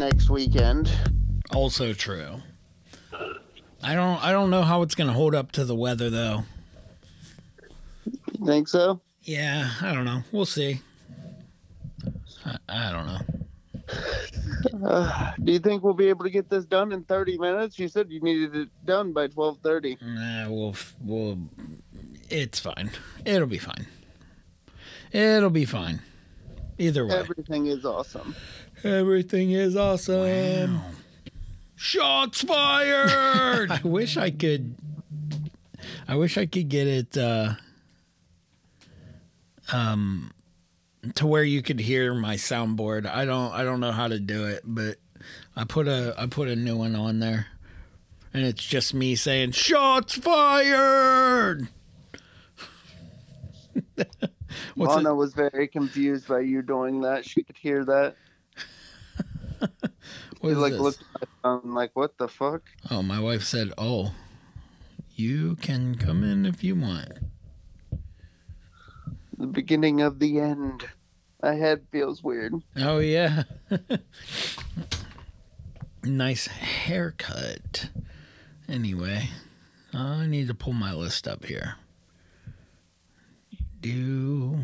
next weekend. Also true. I don't I don't know how it's gonna hold up to the weather though. You think so? Yeah, I don't know. We'll see. I, I don't know. Uh, do you think we'll be able to get this done in 30 minutes? You said you needed it done by 12:30. Nah, we'll we'll. It's fine. It'll be fine. It'll be fine. Either way, Everything is awesome. Everything is awesome. Shots fired! I wish I could. I wish I could get it. Uh, um, to where you could hear my soundboard. I don't. I don't know how to do it, but I put a. I put a new one on there, and it's just me saying "shots fired." What's Lana was very confused by you doing that. She could hear that. What is like this? looked at like, what the fuck? Oh, my wife said, "Oh, you can come in if you want." The beginning of the end. My head feels weird. Oh yeah. nice haircut. Anyway, I need to pull my list up here. Do.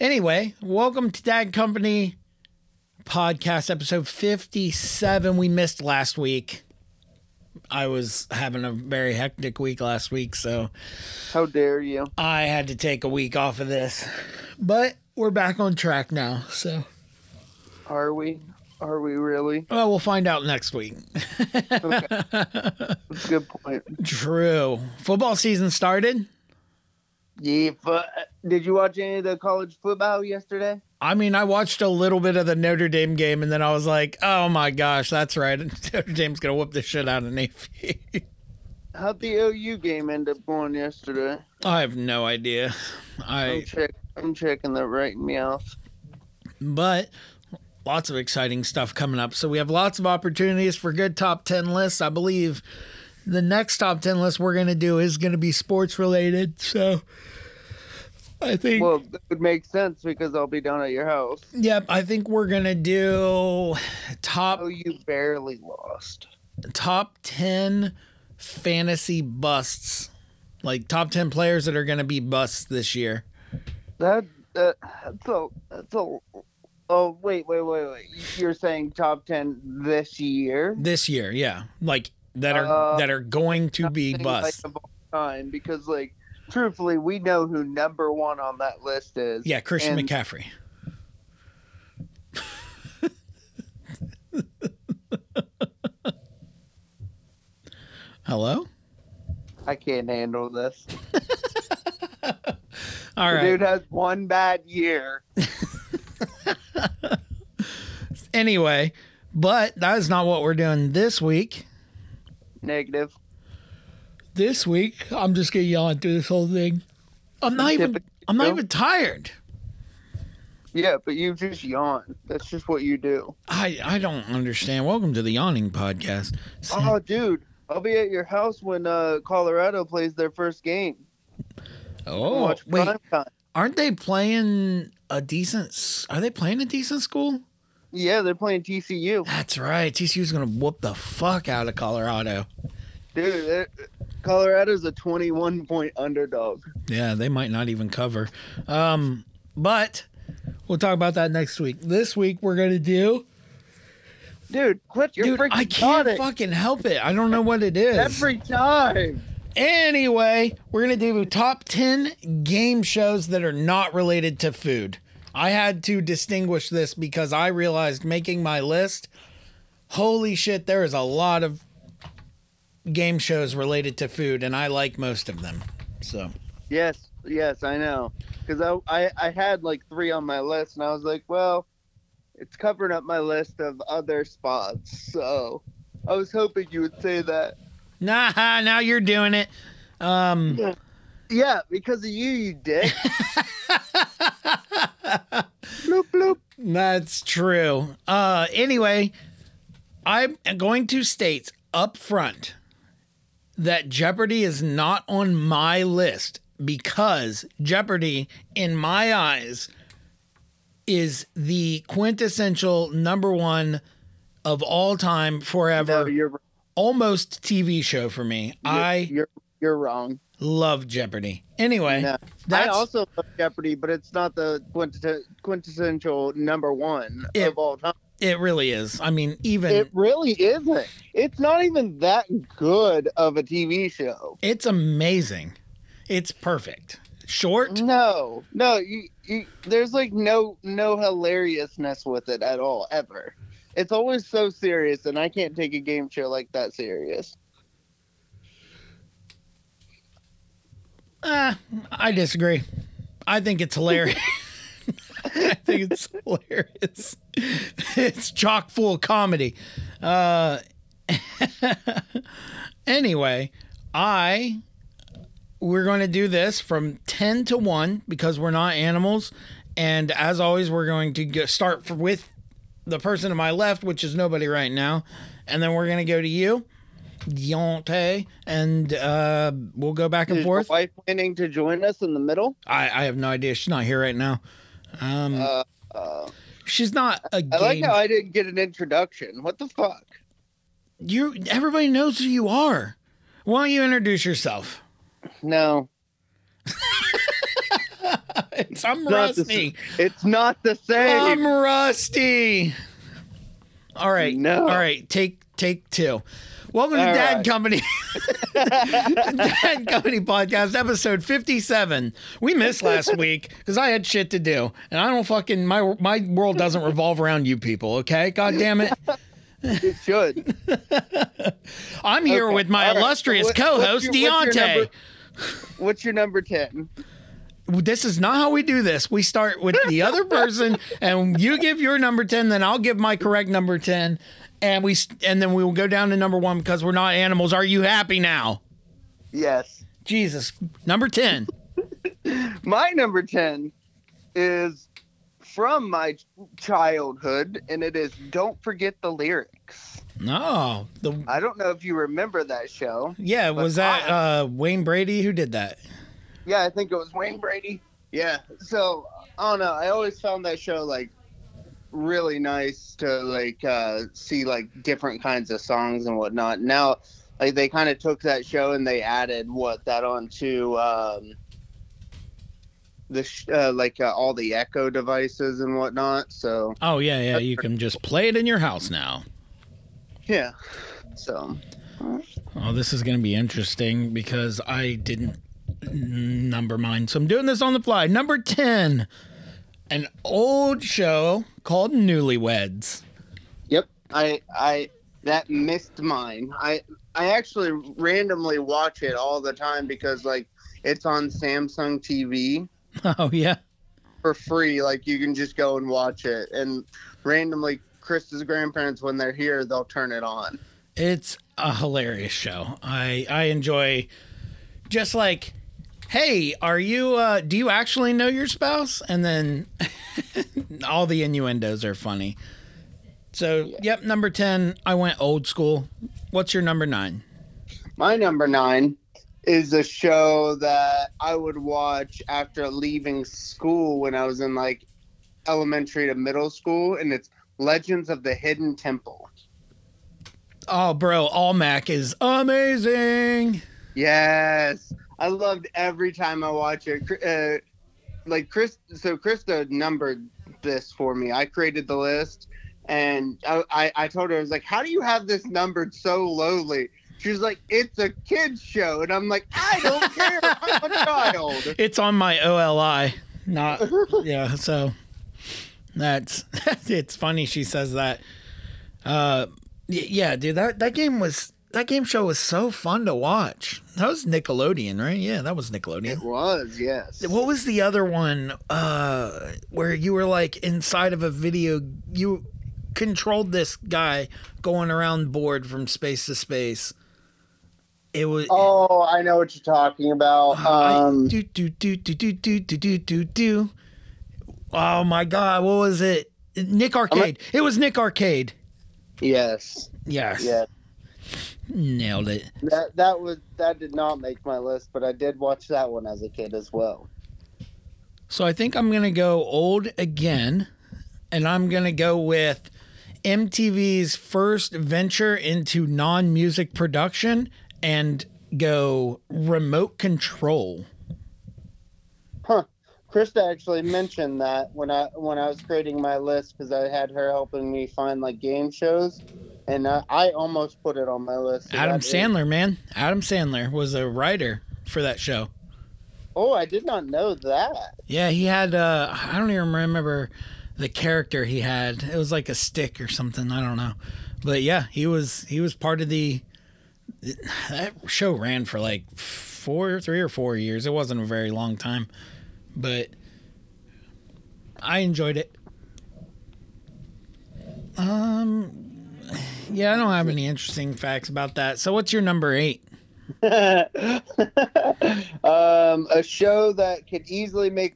Anyway, welcome to Dad Company podcast episode 57. We missed last week. I was having a very hectic week last week, so How dare you? I had to take a week off of this. But we're back on track now, so Are we? Are we really? well, we'll find out next week. That's a good point. True. Football season started. Yeah, but uh, did you watch any of the college football yesterday? I mean, I watched a little bit of the Notre Dame game, and then I was like, "Oh my gosh, that's right. Notre Dame's gonna whoop the shit out of Navy." How'd the OU game end up going yesterday? I have no idea. I'm, check, I'm checking that right meow. but lots of exciting stuff coming up. So we have lots of opportunities for good top 10 lists. I believe the next top 10 list we're going to do is going to be sports related. So I think Well, that would make sense because I'll be down at your house. yep, I think we're going to do top Oh, you barely lost. top 10 fantasy busts. Like top 10 players that are going to be busts this year. That, that that's a that's a. Oh wait, wait, wait, wait! You're saying top ten this year? This year, yeah. Like that are Uh, that are going to be busts. Like time, because like truthfully, we know who number one on that list is. Yeah, Christian and- McCaffrey. Hello? I can't handle this. All The dude has one bad year. Anyway, but that is not what we're doing this week. Negative. This week, I'm just gonna yawn through this whole thing. I'm not even. I'm not even tired. Yeah, but you just yawn. That's just what you do. I I don't understand. Welcome to the yawning podcast. Oh, dude, I'll be at your house when uh, Colorado plays their first game. Oh, Watch wait, aren't they playing a decent? Are they playing a decent school? Yeah, they're playing TCU. That's right. TCU's gonna whoop the fuck out of Colorado. Dude, Colorado's a 21 point underdog. Yeah, they might not even cover. Um, but we'll talk about that next week. This week we're gonna do. Dude, quit your Dude, freaking I can't fucking help it. I don't know what it is. every time. Anyway, we're going to do top 10 game shows that are not related to food. I had to distinguish this because I realized making my list, holy shit, there is a lot of game shows related to food, and I like most of them. So, Yes, yes, I know. Because I, I, I had like three on my list, and I was like, well, it's covering up my list of other spots. So I was hoping you would say that. nah, now you're doing it. Um, Yeah, because of you, you dick. bloop, bloop. That's true. Uh anyway, I'm going to state up front that Jeopardy is not on my list because Jeopardy in my eyes is the quintessential number 1 of all time, forever, No, you're almost TV show for me. I you're you're wrong. love Jeopardy. Anyway, No. I also love Jeopardy, but it's not the quintessential number one It- of all time. It really is. I mean, even It really isn't. It's not even that good of a TV show. it's amazing. It's perfect. Short. No, no, you, you, there's like no no hilariousness with it at all ever. It's always so serious, and I can't take a game show like that serious. Uh, I disagree. I think it's hilarious. I think it's hilarious. It's chock full of comedy. Uh, anyway, I we're going to do this from 10 to 1 because we're not animals and as always we're going to start with the person to my left which is nobody right now and then we're going to go to you Diante, and uh, we'll go back and Is forth. wife planning to join us in the middle? I, I have no idea. She's not here right now. Um, Uh, uh, she's not a I game. like how I didn't get an introduction. What the fuck? you everybody knows who you are. Why don't you introduce yourself? No, It's, I'm not the Rusty. it's not the same. I'm Rusty. All right. No. All right. Take take two. Welcome to All Dad right. Company. Dad Company podcast episode 57. We missed last week because I had shit to do, and I don't fucking my my world doesn't revolve around you people. Okay, god damn it. it should. I'm here Okay, with my all right. illustrious What- co-host your- what's your Diante. number- What's your number ten? this is not how we do this. We start with the other person, and you give your number ten, then I'll give my correct number ten, and we and then we will go down to number one because we're not animals. Are you happy now? Yes. Jesus, number ten. My number 10 is from my childhood, and it is Don't Forget the Lyrics. No, the I don't know if you remember that show. yeah was that uh, Wayne Brady who did that? Yeah, I think it was Wayne Brady. Yeah. So, I don't know. I always found that show, like, really nice to, like, uh, see, like, different kinds of songs and whatnot. Now, like, they kind of took that show and they added, what, that onto, um, the sh- uh, like uh, all the echo devices and whatnot so Oh yeah, yeah. You can just play it in your house now. yeah so Oh, this is going to be interesting because I didn't number mine. So I'm doing this on the fly. Number 10, an old show called Newlyweds. Yep. I I that missed mine. I I actually randomly watch it all the time because like it's on Samsung TV Oh, yeah. for free. Like you can just go and watch it and randomly Chris's grandparents when they're here they'll turn it on. It's a hilarious show. I I enjoy just like hey, are you uh do you actually know your spouse? And then all the innuendos are funny. So, yep, number 10, I went old school. What's your number 9? My number 9 is a show that I would watch after leaving school when I was in like elementary to middle school and it's Legends of the Hidden Temple. Oh, bro, Olmec is amazing. Yes, I loved every time I watch it. Uh, like Chris, so Krista numbered this for me. I created the list, and I, I, I told her I was like, "How do you have this numbered so lowly?" She's like, "It's a kids show," and I'm like, "I don't care. I'm a child." It's on my OLI. Not yeah, so that's it's funny she says that. Uh yeah, dude, that that game was that game show was so fun to watch. That was Nickelodeon, right? Yeah, that was Nickelodeon. It was yes. What was the other one uh where you were like inside of a video you controlled this guy going around board from space to space. It was Oh, I know what you're talking about. I- Um, do do do do do do do do do. Oh my god, what was it? Nick Arcade. It was Nick Arcade. yes, Yes. yes. Nailed it. That that was that did not make my list, but I did watch that one as a kid as well. So I think I'm gonna go old again, and I'm gonna go with MTV's first venture into non music production and go remote control. Huh. Krista actually mentioned that when I when I was creating my list because I had her helping me find like game shows, and I, I almost put it on my list. Adam that is- Sandler, man. Adam Sandler was a writer for that show. oh, I did not know that. Yeah, he had uh I don't even remember the character he had. It was like a stick or something, I don't know. But yeah, he was he was part of the that show ran for like 4 3 or 4 years. It wasn't a very long time, but I enjoyed it. Um yeah, I don't have any interesting facts about that. So what's your number 8? um, a show that could easily make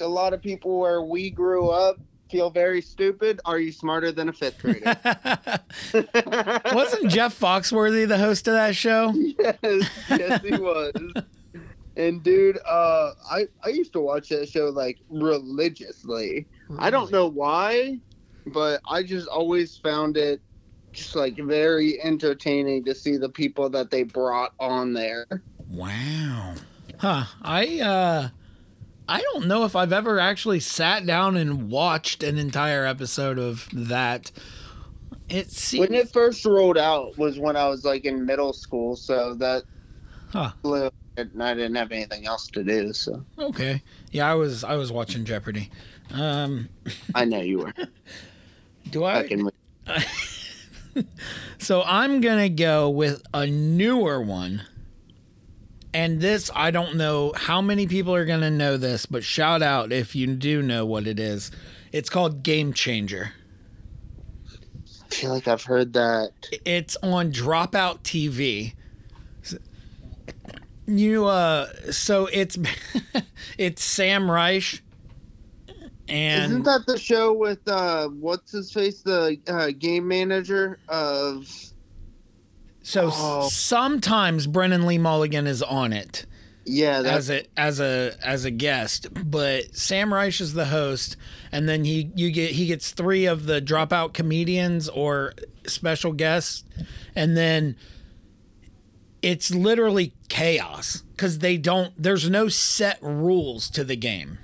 a lot of people where we grew up feel very stupid. Are you smarter than a fifth grader? Wasn't Jeff Foxworthy the host of that show? yes, yes, he was. And dude, uh, I I used to watch that show like religiously. I don't know why, but I just always found it just like very entertaining to see the people that they brought on there. Wow. Huh. I uh I don't know if I've ever actually sat down and watched an entire episode of that. It seems When it first rolled out was when I was like in middle school, so that Huh. and I didn't have anything else to do, so okay. Yeah, I was I was watching Jeopardy. Um I know you were. do I Back in So I'm to go with a newer one. And this, I don't know how many people are to know this, but shout out if you do know what it is. It's called Game Changer. I feel like I've heard that. It's on Dropout TV. You uh so it's it's Sam Reich and Isn't that the show with uh what's his face, the uh, game manager of so Oh. sometimes Brennan Lee Mulligan is on it. Yeah, as a as a as a guest, but Sam Reich is the host, and then he you get he gets three of the dropout comedians or special guests, and then it's literally chaos because they don't. There's no set rules to the game.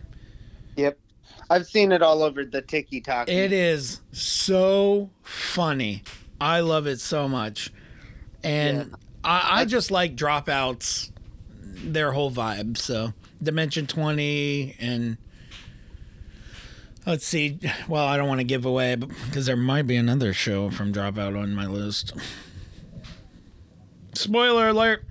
I've seen it all over the Tiki Talk. It is so funny. I love it so much, and I, I just like dropouts, their whole vibe. So Dimension Twenty and let's see. Well, I don't want to give away because there might be another show from Dropout on my list. Spoiler alert!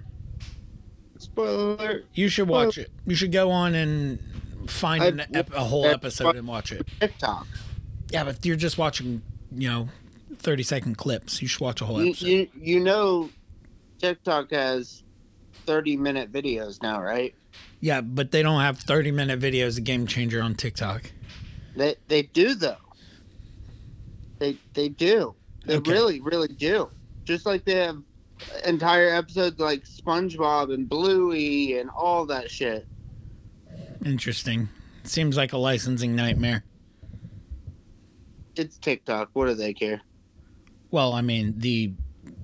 Spoiler alert. You should watch it. You should go on and find an ep- a whole episode and watch it. TikTok. Yeah, but you're just watching, you know, 30 second clips. You should watch a whole You, episode. you you know TikTok has 30 minute videos now, right? yeah, but they don't have 30 minute videos of Game Changer on TikTok. They they do though. They they do. They Okay. really really do. Just like they have entire episodes like SpongeBob and Bluey and all that shit. Interesting. Seems like a licensing nightmare. It's TikTok. What do they care? Well, I mean, the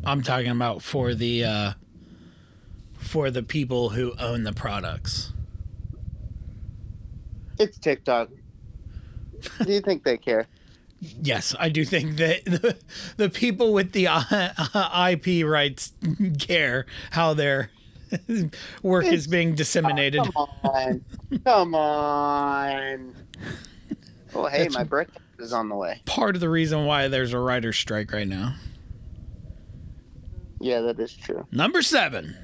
I'm talking about for the uh for the people who own the products. It's TikTok. do you think they care? Yes, I do think that the, the people with the uh, IP rights care how their work is being disseminated. Come on. Come on. Well, hey, That's- my birthday is on the way. Part of the reason why there's a writer's strike right now. Yeah, that is true. Number seven.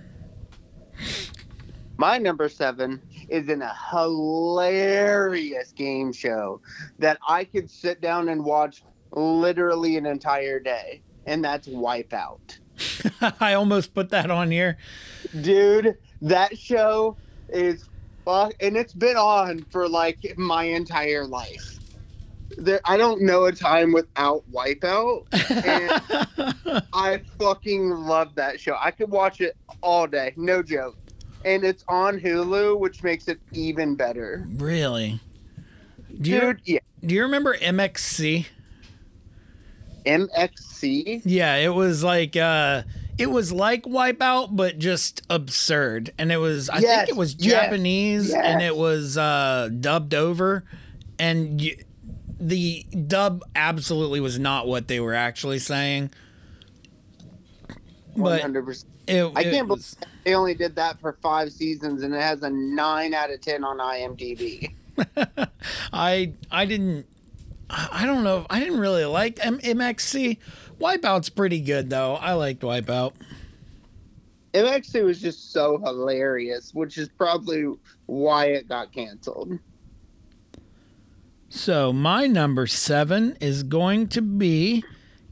My number seven is in a hilarious game show that I could sit down and watch literally an entire day, and that's Wipeout. I almost put that on here. Dude, that show is fuck, and it's been on for like my entire life. There, I don't know a time without Wipeout, and I fucking love that show. I could watch it all day, no joke. And it's on Hulu, which makes it even better. really? Do you, Dude, yeah. do you remember MXC? MXC. Yeah, it was like uh it was like Wipeout, but just absurd. And it was I Yes, think it was yes, Japanese and it was uh dubbed over and you, the dub absolutely was not what they were actually saying. But hundred percent. it, I can't believe was- they only did that for five seasons, and it has a nine out of ten on IMDb. I I didn't I I don't know. I didn't really like M- MXC. Wipeout's pretty good though. I liked Wipeout. It actually was just so hilarious, which is probably why it got canceled. So my number seven is going to be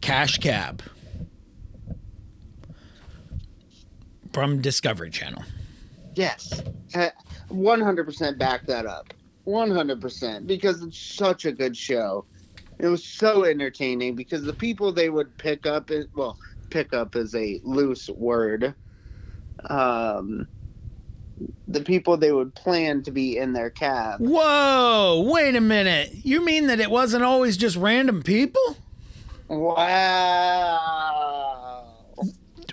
Cash Cab from Discovery Channel. Yes, uh, one hundred percent back that up. One hundred percent because it's such a good show. It was so entertaining because the people they would pick up, is, well, pick up is a loose word. Um, the people they would plan to be in their cab. Whoa! Wait a minute. You mean that it wasn't always just random people? Wow.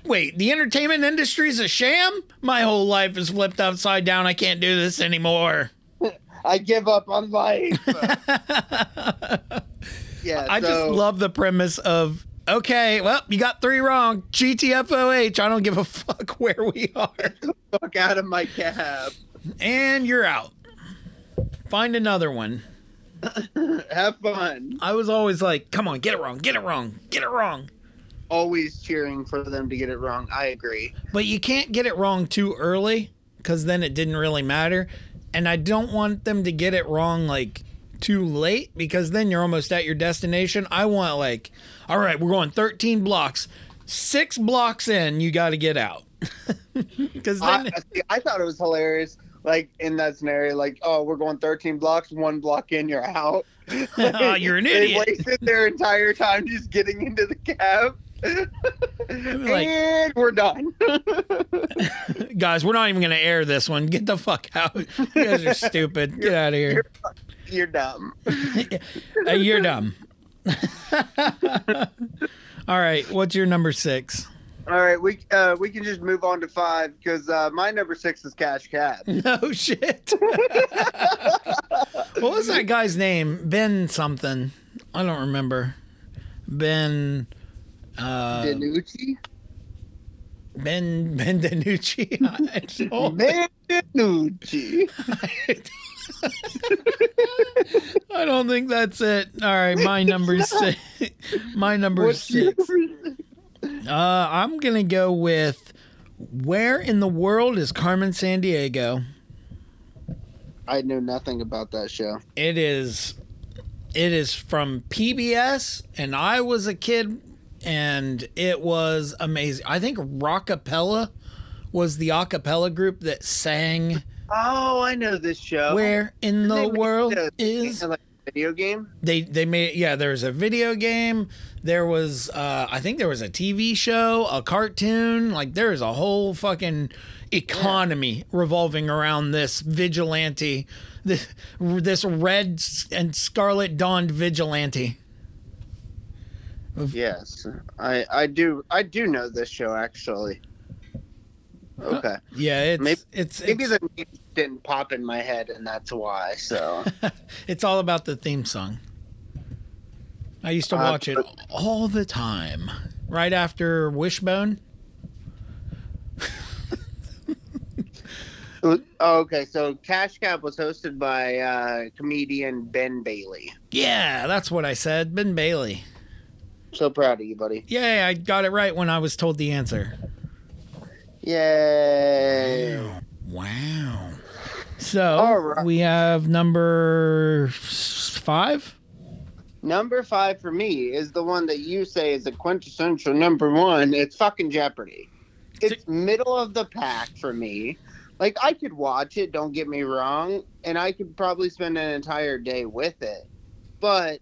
Wait, the entertainment industry's a sham? My whole life is flipped upside down. I can't do this anymore. I give up on life. yeah, I just love the premise of okay, well, you got three wrong. GTFOH. I don't give a fuck where we are. fuck out of my cab. And you're out. Find another one. Have fun. I was always like, come on, get it wrong, get it wrong, get it wrong. Always cheering for them to get it wrong. I agree. But you can't get it wrong too early because then it didn't really matter. And I don't want them to get it wrong like too late because then you're almost at your destination. I want like, all right, we're going 13 blocks. Six blocks in, you got to get out. Because then, I, I thought it was hilarious. Like in that scenario, like, oh, we're going 13 blocks, one block in, you're out. Oh, you're an idiot. they wasted their entire time just getting into the cab. like- and we're done. guys, we're not even going to air this one. Get the fuck out. You guys are stupid. Get out of here. You're dumb. Uh, you're dumb. All right, what's your number six? All right, we uh, we can just move on to five because uh, my number six is Cash Cab. No shit. what was that guy's name? Ben something. I don't remember. Ben. Uh, Danucci. ben Ben DiNucci. ben Danucci. I don't think that's it. All right, my number six. My number What's six. Uh, I'm gonna go with where in the world is Carmen Sandiego? I knew nothing about that show. It is. It is from PBS, and I was a kid, and it was amazing. I think Rockapella was the acapella group that sang Oh, I know this show. "Where in the World a- Is." like a video game. They they made yeah. There was a video game. There was uh, I think there was a TV show, a cartoon. Like there is a whole fucking economy revolving around this vigilante, this this red and scarlet dawned vigilante. Yes, I I do I do know this show actually. Okay, Yeah, it's Maybe- it's maybe it's, the name didn't pop in my head, and that's why. So it's all about the theme song. I used to Uh, watch it all the time, right after Wishbone. oh, okay, so Cash Cab was hosted by uh, comedian Ben Bailey. Yeah, that's what I said. Ben Bailey. So proud of you, buddy. Yay, I got it right when I was told the answer. Yay! Wow. So All right. we have number five. Number five for me is the one that you say is a quintessential number one. It's fucking Jeopardy. It's middle of the pack for me. Like I could watch it, don't get me wrong, and I could probably spend an entire day with it. But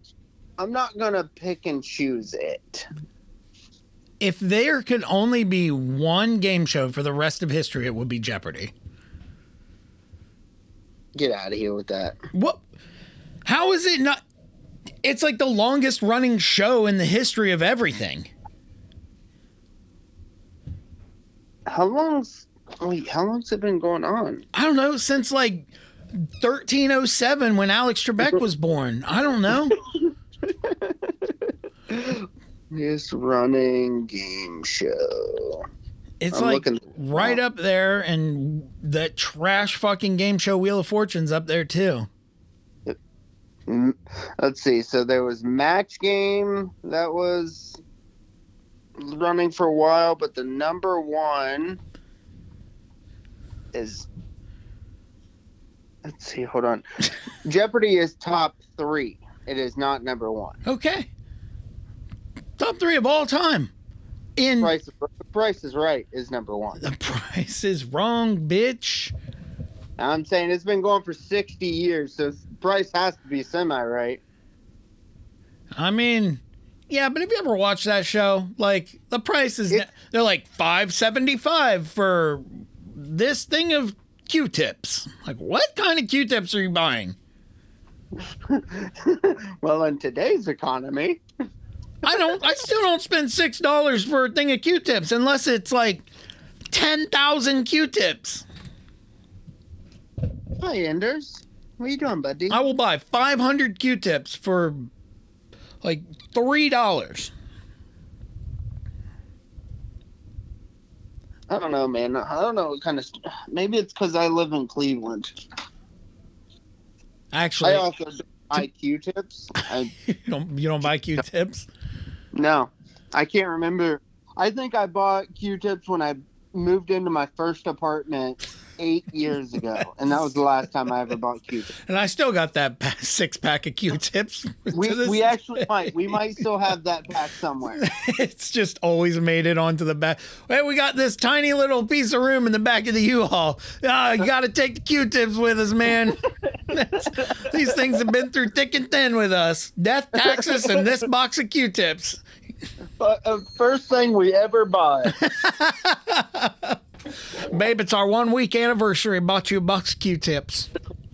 I'm not gonna pick and choose it. If there could only be one game show for the rest of history, it would be Jeopardy. Get out of here with that. What? How is it not? It's like the longest running show in the history of everything. How long's wait? How long's it been going on? I don't know, since like 1307 when Alex Trebek was born. I don't know. This running game show. It's I'm like right up there, and that trash fucking game show Wheel of Fortune's up there too. Mm, Let's see. So there was match game that was running for a while, but the number one is. Let's see. Hold on. Jeopardy is top three. It is not number one. Okay. Top three of all time. In Price, Price is Right is number one. the price is wrong, bitch. I'm saying it's been going for 60 years, so Price has to be semi right. I mean, yeah, but have you ever watched that show? Like the price is It- they're like five seventy five for this thing of Q-tips. Like, what kind of Q-tips are you buying? well, in today's economy, I don't. I still don't spend six dollars for a thing of Q-tips unless it's like ten thousand Q-tips. hi Enders, what are you doing, buddy? I will buy five hundred Q-tips for like three dollars. I don't know, man. I don't know what kind of. Maybe it's because I live in Cleveland. Actually, I also don't buy Q-tips. I you don't you don't buy Q-tips. No, I can't remember. I think I bought Q-tips when I moved into my first apartment eight years ago, and that was the last time I ever bought Q-tips. And I still got that six pack of Q-tips. We we actually day. might we might still have that pack somewhere. it's just always made it onto the back. Hey, we got this tiny little piece of room in the back of the U-Haul. Ah, you got to take the Q-tips with us, man. These things have been through thick and thin with us. Death, taxes, and this box of Q-tips. But uh, first thing we ever buy. Babe, it's our one week anniversary. I Bought you a box of Q-tips.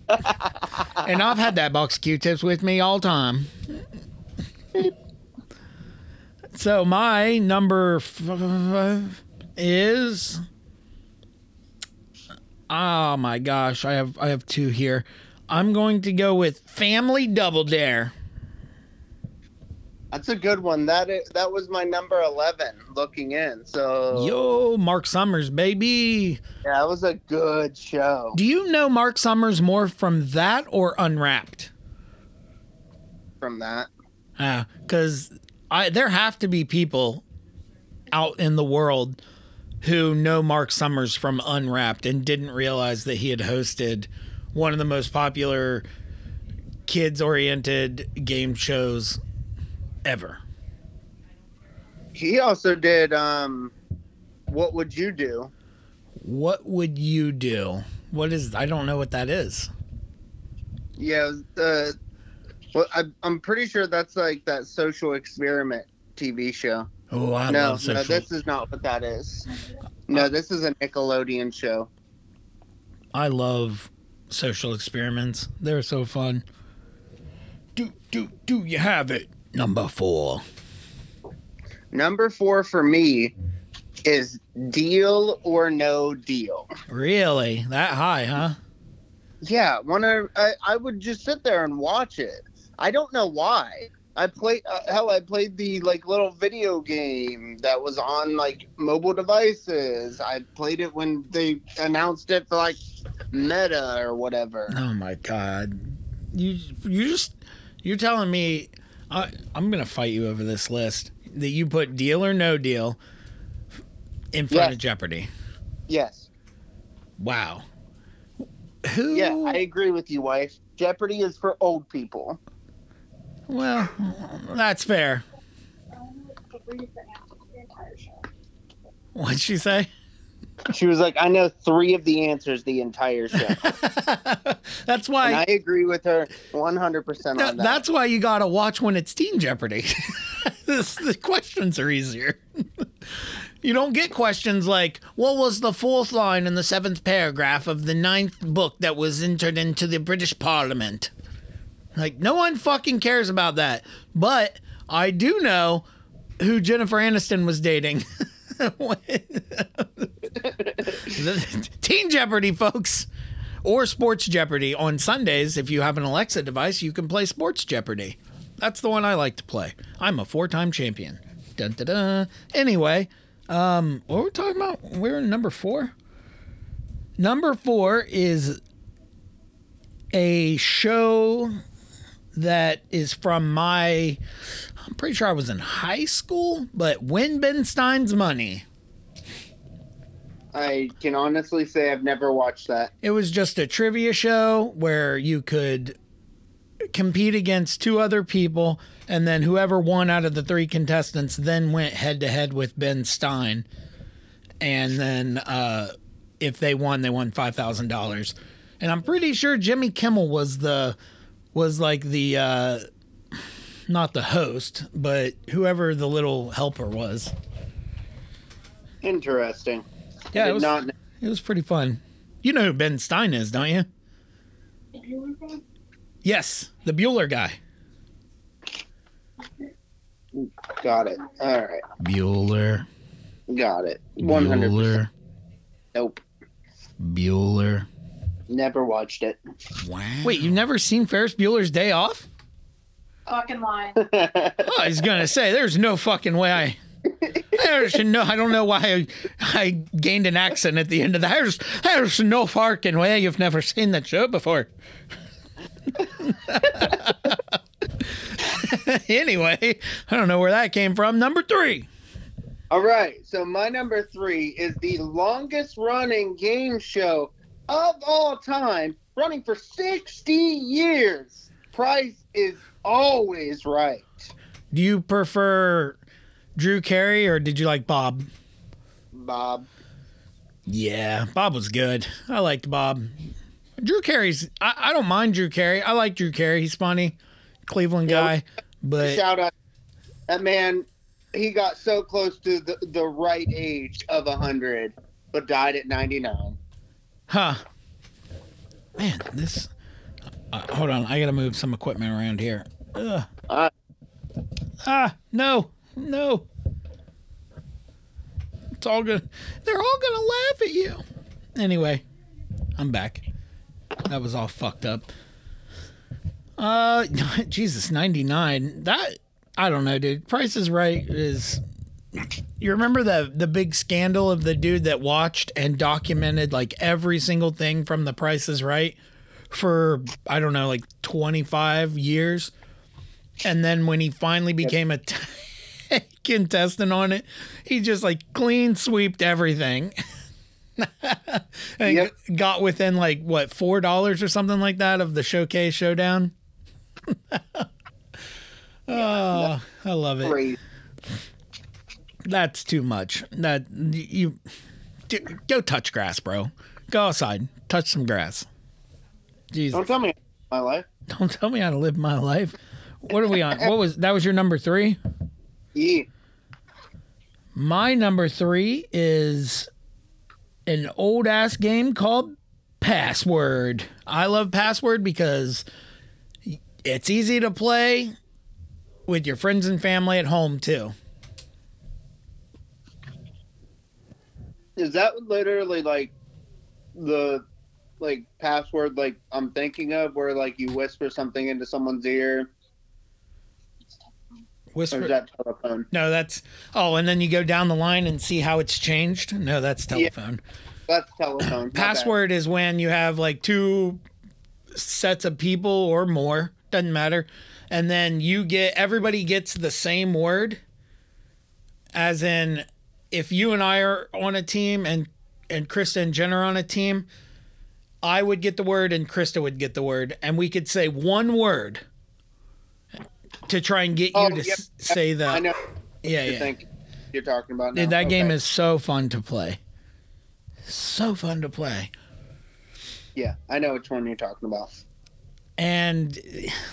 and I've had that box of Q-tips with me all time. So my number is Oh my gosh, I have I have two here. I'm going to go with Family Double Dare. That's a good one. That is, that was my number eleven. Looking in, so Yo, Mark Summers, baby. yeah, it was a good show. Do you know Mark Summers more from that or Unwrapped? From that, uh, because I there have to be people out in the world who know Mark Summers from Unwrapped and didn't realize that he had hosted one of the most popular kids-oriented game shows ever. he also did. Um, what would you do? What would you do? What is? I don't know what that is. Yeah, the. Well, I, I'm pretty sure that's like that social experiment TV show. Oh, I no, love no, social. this is not what that is. No, this is a Nickelodeon show. I love social experiments. They're so fun. Do do do you have it? Number four. Number four for me is Deal or No Deal. Really? That high, huh? Yeah, when I, I I would just sit there and watch it. I don't know why. I played uh, hell. I played the like little video game that was on like mobile devices. I played it when they announced it for like Meta or whatever. Oh my god. You you just you're telling me I I'm going to fight you over this list that you put deal or no deal in front Yes. of Jeopardy. Yes. Wow. Who Yeah, I agree with you, wife. Jeopardy is for old people. Well, that's fair. What'd she say? She was like, I know three of the answers the entire show. that's and why I agree with her 100% on That- that. that's why you gotta watch when it's Teen Jeopardy. This- the questions are easier. you don't get questions like, "What was the fourth line in the seventh paragraph of the ninth book that was entered into the British Parliament?" Like no one fucking cares about that. But I do know who Jennifer Aniston was dating. Teen Jeopardy, folks. Or Sports Jeopardy. On Sundays, if you have an Alexa device, you can play Sports Jeopardy. That's the one I like to play. I'm a four time champion. Dun, dun, dun. Anyway, um, what were we talking about? We're in number four. Number four is a show that is from my I'm pretty sure I was in high school, but Win Ben Stein's Money. I can honestly say I've never watched that. It was just a trivia show where you could compete against two other people, and then whoever won out of the three contestants then went head to head with Ben Stein. And then uh, if they won, they won five thousand dollars. And I'm pretty sure Jimmy Kimmel was the was like the uh, not the host, but whoever the little helper was. Interesting. Yeah, it was, not know. it was pretty fun. You know who Ben Stein is, don't you? Yes, the Bueller guy. Got it. All right. Bueller. Got it. 100%. Bueller. Nope. Bueller. Never watched it. Wow. Wait, you've never seen Ferris Bueller's Day Off? Fucking lie. Oh, I was gonna say, there's no fucking way I. There's no, I don't know why I, I gained an accent at the end of that. There's, there's no fucking way you've never seen that show before. anyway, I don't know where that came from. Number three. All right. So my number three is the longest running game show of all time, running for 60 years. Price is always right. Do you prefer Drew Carey or did you like Bob? Bob. Yeah, Bob was good. I liked Bob. Drew Carey's. I, I don't mind Drew Carey. I like Drew Carey. He's funny, Cleveland Yeah, guy. But Shout out. That man, he got so close to the, the right age of 100, but died at 99. huh, man, this. Uh, hold on, I gotta move some equipment around here. Ugh. Uh, Ah, no, no. It's all good. They're all gonna laugh at you. Anyway, I'm back. That was all fucked up. Uh, Jesus, 99. That, I don't know, dude. Price is Right is. You remember the the big scandal of the dude that watched and documented like every single thing from The Price is Right for I don't know like 25 years, and then when he finally became a t- contestant on it, he just like clean sweeped everything. and Yep. got within like what four dollars or something like that of the showcase showdown. oh, I love it. crazy. That's too much. That you go touch grass, bro. Go outside, touch some grass. Jesus, Don't tell me my life. don't tell me how to live my life. What are we on? What was that? Was your number three? Yeah. My number three is an old ass game called Password. I love Password because it's easy to play with your friends and family at home too. Is that literally like the like password like I'm thinking of where like you whisper something into someone's ear Whisper. is that telephone? No, that's oh, and then you go down the line and see how it's changed. No, that's Yeah. telephone. That's telephone. Password is when you have like two sets of people or more, doesn't matter, and then you get everybody gets the same word. As in, if you and I are on a team and and Krista and Jen are on a team, I would get the word and Krista would get the word, and we could say one word to try and get you Oh, to yep. s- say that. I know yeah you yeah. think you're talking about now. Dude, that game is so fun to play. So fun to play. Yeah, I know which one you're talking about. And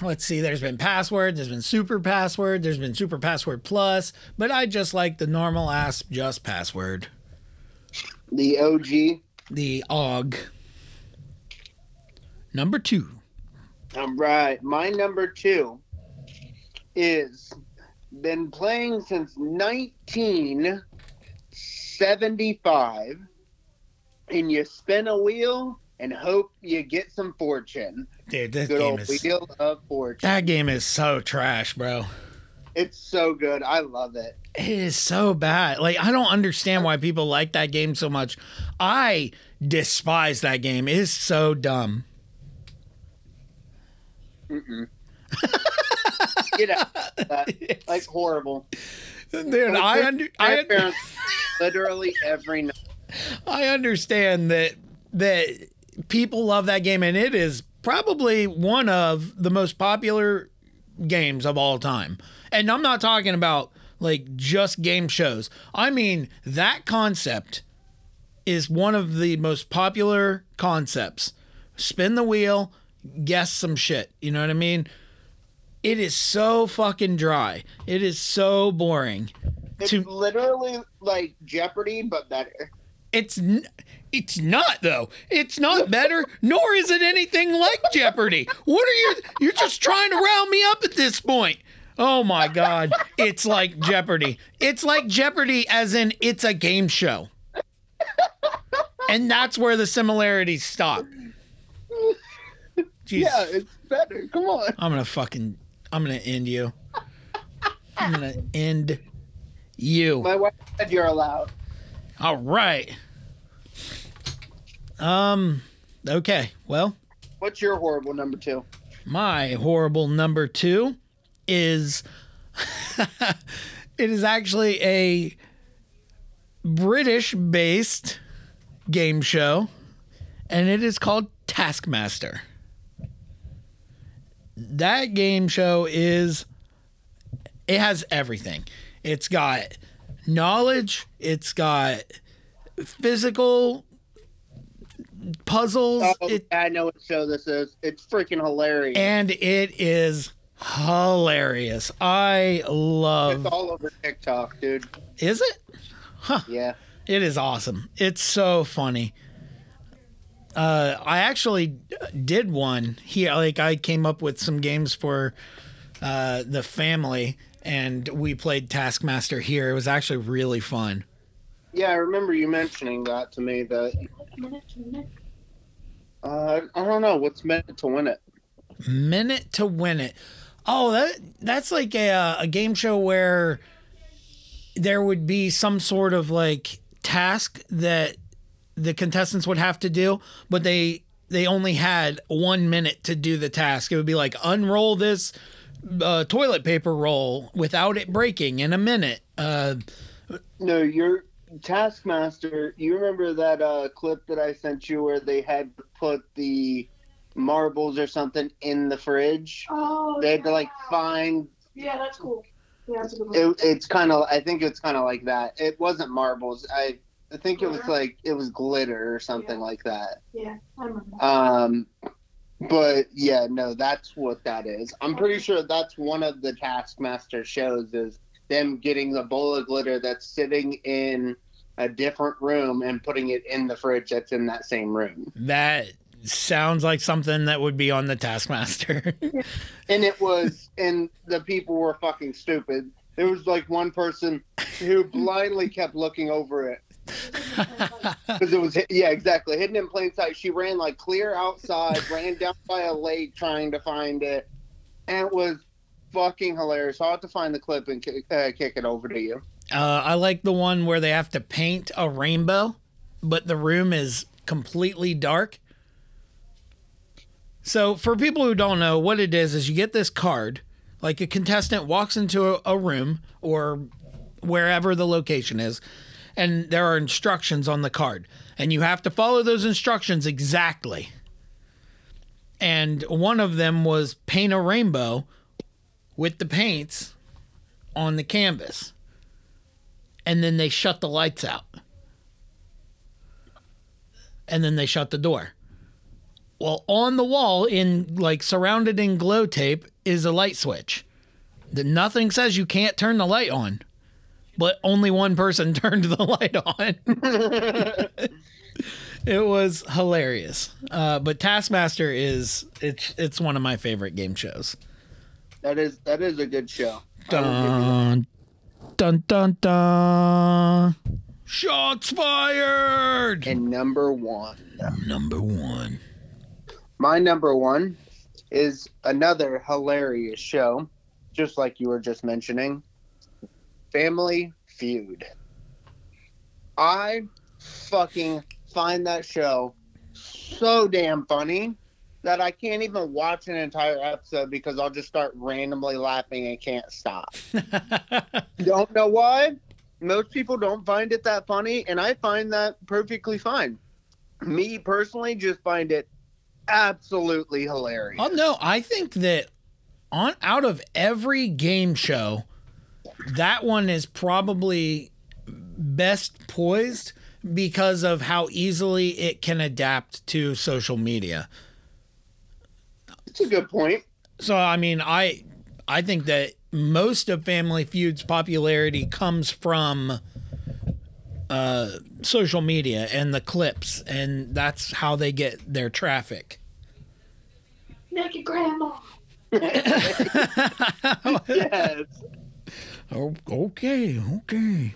let's see, there's been password, there's been super password, there's been super password plus, but I just like the normal ass just password. The OG. The OG. Number two. All right, my number two is been playing since 1975, and you spin a wheel and hope you get some fortune. Dude, this Good game is wheel of fortune. that game is so trash, bro. It's so good. I love it. It is so bad. Like I don't understand why people like that game so much. I despise that game. It is so dumb. Get out. That. Like horrible. Dude, I under I, parents literally every night. I understand that that people love that game and it is probably one of the most popular games of all time. And I'm not talking about like just game shows. I mean, that concept is one of the most popular concepts. Spin the wheel, guess some shit. You know what I mean? It is so fucking dry. It is so boring. It's To- literally like Jeopardy, but better. It's n- it's not though. It's not better, nor is it anything like Jeopardy. What are you? You're just trying to round me up at this point. Oh my god, it's like Jeopardy. It's like Jeopardy, as in it's a game show, and that's where the similarities stop. Jeez, Yeah, it's better. Come on. I'm gonna fucking, I'm gonna end you. I'm gonna end you. My wife said you're allowed. All right. Um. Okay. Well, What's your horrible number two? my horrible number two is it is actually a British-based game show, and it is called Taskmaster. That game show is it has everything. It's got knowledge. It's got physical puzzles. Oh, it, I know what show this is. It's freaking hilarious. and it is hilarious. I love. it's all over TikTok, dude. Is it? Huh. Yeah. It is awesome. It's so funny. Uh, I actually did one here. Like I came up with some games for uh, the family, and we played Taskmaster here. It was actually really fun. Yeah, I remember you mentioning that to me. That uh, I don't know what's meant to win it. Minute to win it. Oh, that that's like a uh, a game show where there would be some sort of like task that the contestants would have to do, but they they only had one minute to do the task. It would be like unroll this uh, toilet paper roll without it breaking in a minute. Uh, No, your Taskmaster. You remember that uh, clip that I sent you where they had to put the marbles or something in the fridge? Oh, They had to like find. Yeah, that's cool. Yeah, that's a good one. It, it's kind of. I think it's kind of like that. It wasn't marbles. I. I think it was like it was glitter or something Yeah. like that. yeah, I remember. Um, but yeah, no, that's what that is. I'm pretty sure that's one of the Taskmaster shows is them getting a bowl of glitter that's sitting in a different room and putting it in the fridge that's in that same room. that sounds like something that would be on the Taskmaster. And it was, and the people were fucking stupid. There was like one person who blindly kept looking over it because it was, yeah, exactly, hidden in plain sight. She ran like clear outside, ran down by a lake trying to find it, and it was fucking hilarious. I'll have to find the clip and kick, uh, kick it over to you. Uh, I like the one where they have to paint a rainbow, but the room is completely dark. So, for people who don't know, what it is is you get this card, like a contestant walks into a, a room or wherever the location is, and there are instructions on the card, and you have to follow those instructions exactly. And one of them was paint a rainbow with the paints on the canvas and then they shut the lights out. And then they shut the door. Well, on the wall, in like surrounded in glow tape, is a light switch. That nothing says you can't turn the light on, but only one person turned the light on. it was hilarious. Uh, but Taskmaster is it's it's one of my favorite game shows. That is that is a good show. I will give you that. Dun dun dun dun. Shots fired. And number one. Number one. My number one is another hilarious show, just like you were just mentioning Family Feud. I fucking find that show so damn funny that I can't even watch an entire episode because I'll just start randomly laughing and can't stop. don't know why. Most people don't find it that funny, and I find that perfectly fine. Me personally, just find it absolutely hilarious. Oh no, I think that on out of every game show, that one is probably best poised because of how easily it can adapt to social media. It's a good point. So I mean, I I think that most of Family Feud's popularity comes from uh, social media and the clips, and that's how they get their traffic. Naked grandma. Yes. Oh, okay, okay,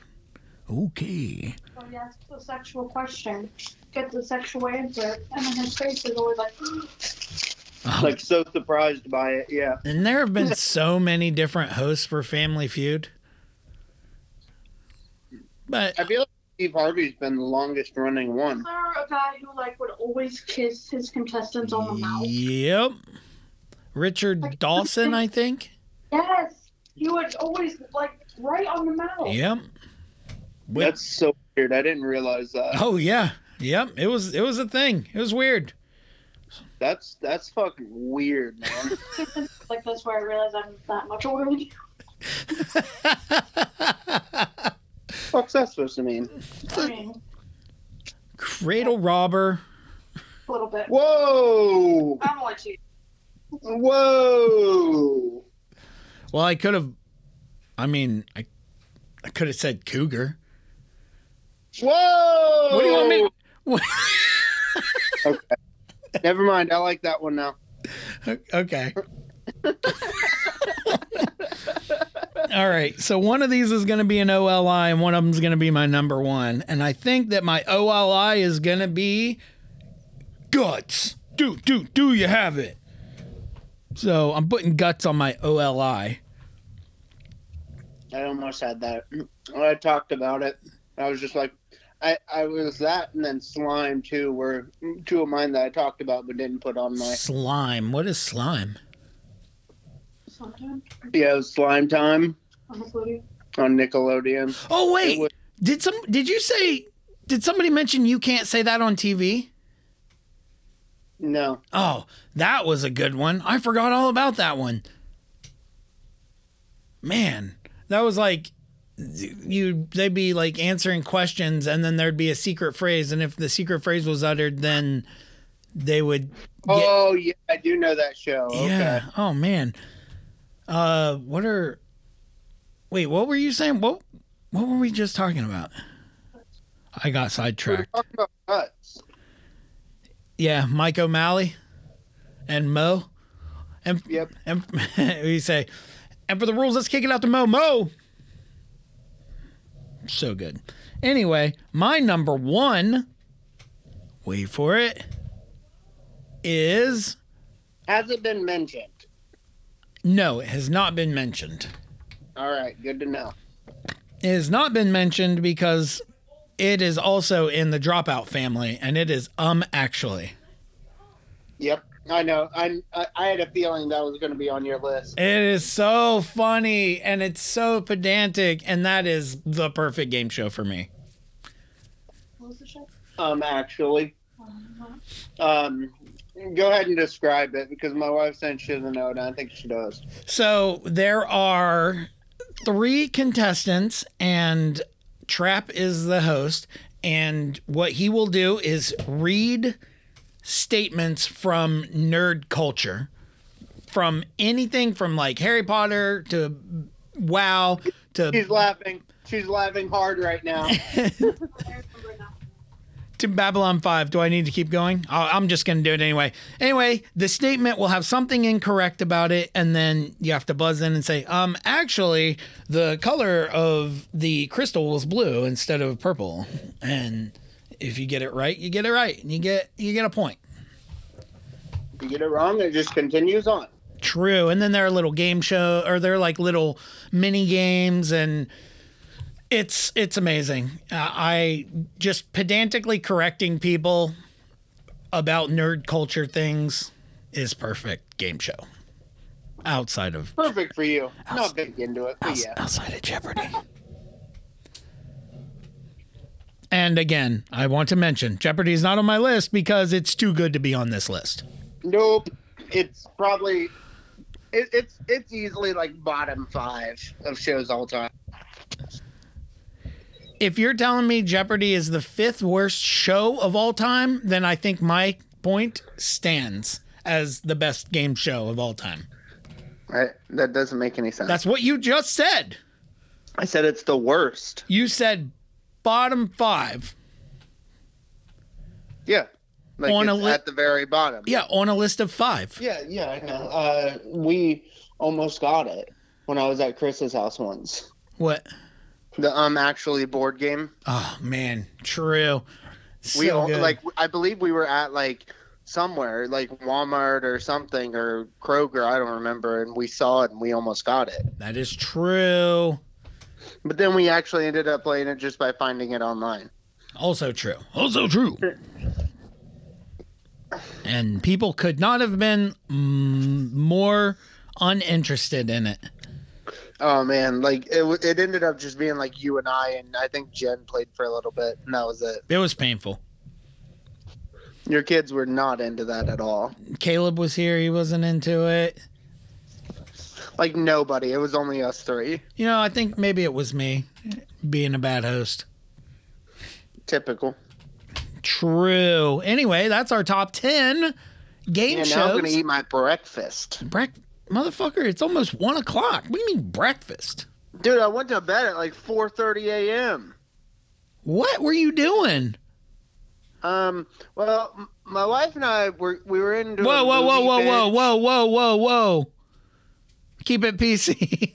okay. So he asks a sexual question, gets a sexual answer, and then his face is always like, like so surprised by it. Yeah. And there have been so many different hosts for Family Feud. But I feel like Steve Harvey's been the longest running is one. there a guy who like would always kiss his contestants on the mouth? yep. Richard Dawson, I think. Yes. He would always like right on the mouth. Yep. With- That's so weird. I didn't realize that. Oh yeah. Yep. It was it was a thing. It was weird. That's that's fucking weird, man. Like that's where I realized I'm that much older than you. What's that supposed to mean? I mean, Cradle robber. a little bit. Whoa! I'm only two. Whoa! Well, I could have I mean, I I could have said cougar. Whoa! What do you want me what? Never mind. I like that one now. Okay. All right. So one of these is going to be an OLI and one of them is going to be my number one. And I think that my OLI is going to be guts. Do, do, do you have it? So I'm putting guts on my OLI. I almost had that. When I talked about it, I was just like, I, I was that and then slime too were two of mine that I talked about but didn't put on my. Slime. What is slime? Sometimes Yeah, it was slime time on the footy. on Nickelodeon. Oh, wait. was- Did some, did you say, did somebody mention you can't say that on TV? No, Oh, that was a good one. I forgot all about that one. Man, that was like you they'd be like answering questions and then there'd be a secret phrase and if the secret phrase was uttered then they would get Oh yeah, I do know that show. Okay. Yeah. Oh man. Uh what are Wait, what were you saying? What what were we just talking about? I got We sidetracked. cuts. Yeah, Mike O'Malley and Mo. And Yep. And we say, and for the rules, let's kick it out to Mo. Mo. So good. Anyway, my number one, wait for it, is Has it been mentioned? no, it has not been mentioned. All right, good to know. It has not been mentioned because it is also in the dropout family, and it is um actually. Yep, I know. I I, I had a feeling that was going to be on your list. It is so funny and it's so pedantic, and that is the perfect game show for me. What was the show? Um, actually, Um, um, go ahead and describe it because my wife said she doesn't know it. and I think she does. So there are three contestants, and Trapp is the host. And what he will do is read statements from nerd culture, from anything from like Harry Potter to WoW to She's laughing. She's laughing hard right now. I remember now. to Babylon 5. Do I need to keep going? i I'm just going to do it anyway. Anyway, the statement will have something incorrect about it, and then you have to buzz in and say, um, actually, the color of the crystal was blue instead of purple. And if you get it right, you get it right, and you get you get a point. If you get it wrong, it just continues on. True. And then there are little game show or they're like little mini games and it's it's amazing. Uh, I just pedantically correcting people about nerd culture things is perfect game show. Outside of Perfect for you. Not big into it, but outs- yeah. outside of Jeopardy. And again, I want to mention Jeopardy is not on my list because it's too good to be on this list. Nope. It's probably it, it's it's easily like bottom five of shows all time. If you're telling me Jeopardy is the fifth worst show of all time, then I think my point stands as the best game show of all time. Right? That doesn't make any sense. That's what you just said. I said it's the worst. You said bottom five. Yeah. Like On a it's li- at the very bottom. Yeah, on a list of five. Yeah, yeah, I know. Uh, we almost got it when I was at Chris's house once. What? The um actually board game. Oh man, true. So we all, like I believe we were at like somewhere like Walmart or something or Kroger, I don't remember, and we saw it and we almost got it. that is true. But then we actually ended up playing it just by finding it online. Also true. Also true. And people could not have been mm, more uninterested in it. Oh man, like it it ended up just being like you and I and I think Jen played for a little bit and that was it. It was painful. Your kids were not into that at all. Caleb was here. He wasn't into it. Like nobody. It was only us three. You know, I think maybe it was me being a bad host. Typical. True. Anyway, that's our top 10 game And now I'm gonna eat my breakfast. Brec- Motherfucker, it's almost one o'clock. What do you mean breakfast? Dude, I went to bed at like 4:30 a.m. What were you doing? Um, well, m- my wife and I were we were into Whoa, whoa, whoa, whoa, whoa, whoa, whoa, whoa, whoa. Keep it PC.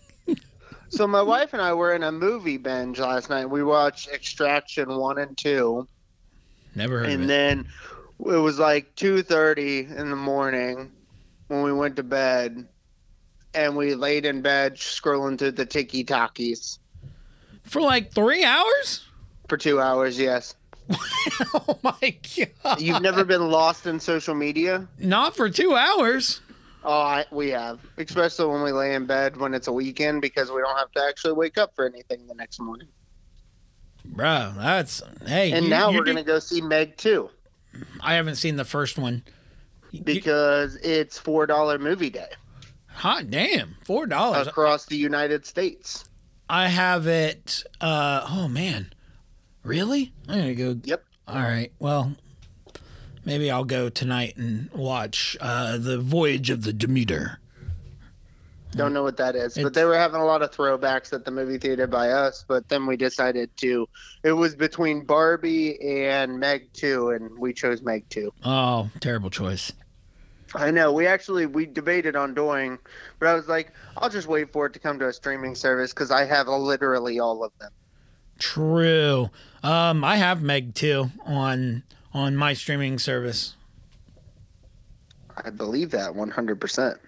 So my wife and I were in a movie binge last night. We watched Extraction one and two, Never heard of and then it was like 2:30 in the morning when we went to bed, and we laid in bed scrolling through the tiki talkies For like three hours? for two hours. Yes, oh my god. you've never been lost in social media. Not for two hours. Oh, I, we have, especially when we lay in bed when it's a weekend because we don't have to actually wake up for anything the next morning. Bro, that's hey. And you- now you we're do- gonna go see Meg two I haven't seen the first one. because it's four dollar movie day Hot damn, four dollars. across the United States. I have it. Uh, oh man, really? I'm gonna go. Yep. All right. Well, maybe I'll go tonight and watch uh, the Voyage of the Demeter. Don't know what that is, It's- but they were having a lot of throwbacks at the movie theater by us. But then we decided to. It was between Barbie and Meg two, and we chose Meg two. Oh, terrible choice. I know. We actually we debated on doing, but I was like, I'll just wait for it to come to a streaming service because I have literally all of them. True. Um, I have Meg too on on my streaming service. I believe that one hundred percent.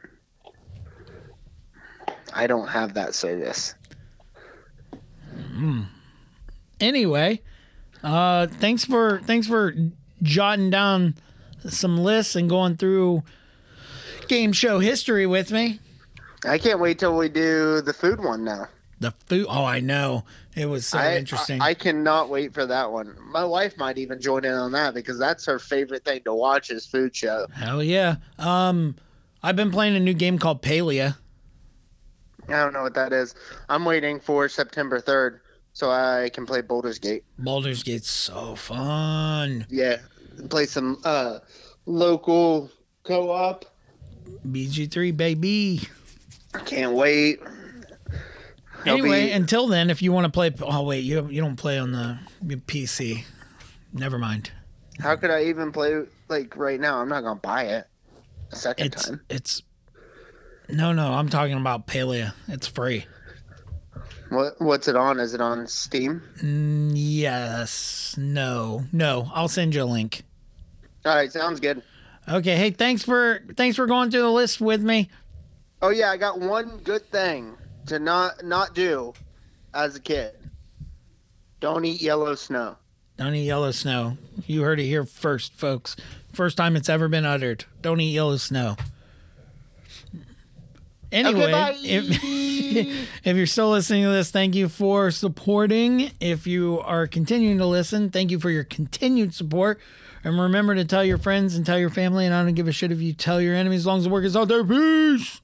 I don't have that service. Anyway, uh, thanks for thanks for jotting down some lists and going through game show history with me. I can't wait till we do the food one now. The food. Oh, I know. It was so I, interesting. I, I cannot wait for that one. My wife might even join in on that because that's her favorite thing to watch is food show. Hell yeah. Um, I've been playing a new game called Palia. I don't know what that is. I'm waiting for September 3rd so I can play Baldur's Gate. Baldur's Gate's so fun. Yeah, play some uh, local co-op. BG3 baby. I can't wait. Anyway, be- until then, if you want to play, oh wait, you you don't play on the PC. Never mind. How could I even play like right now? I'm not gonna buy it a second It's time. it's no no. I'm talking about Palia. It's free. What what's it on? Is it on Steam? Mm, yes. No. No. I'll send you a link. All right, sounds good. Okay. Hey, thanks for thanks for going through the list with me. Oh yeah, I got one good thing to not not do as a kid. Don't eat yellow snow. Don't eat yellow snow. You heard it here first, folks. First time it's ever been uttered. Don't eat yellow snow. Anyway, okay, if, if you're still listening to this, thank you for supporting. If you are continuing to listen, thank you for your continued support. And remember to tell your friends and tell your family. And I don't give a shit if you tell your enemies as long as the work is out there. Peace.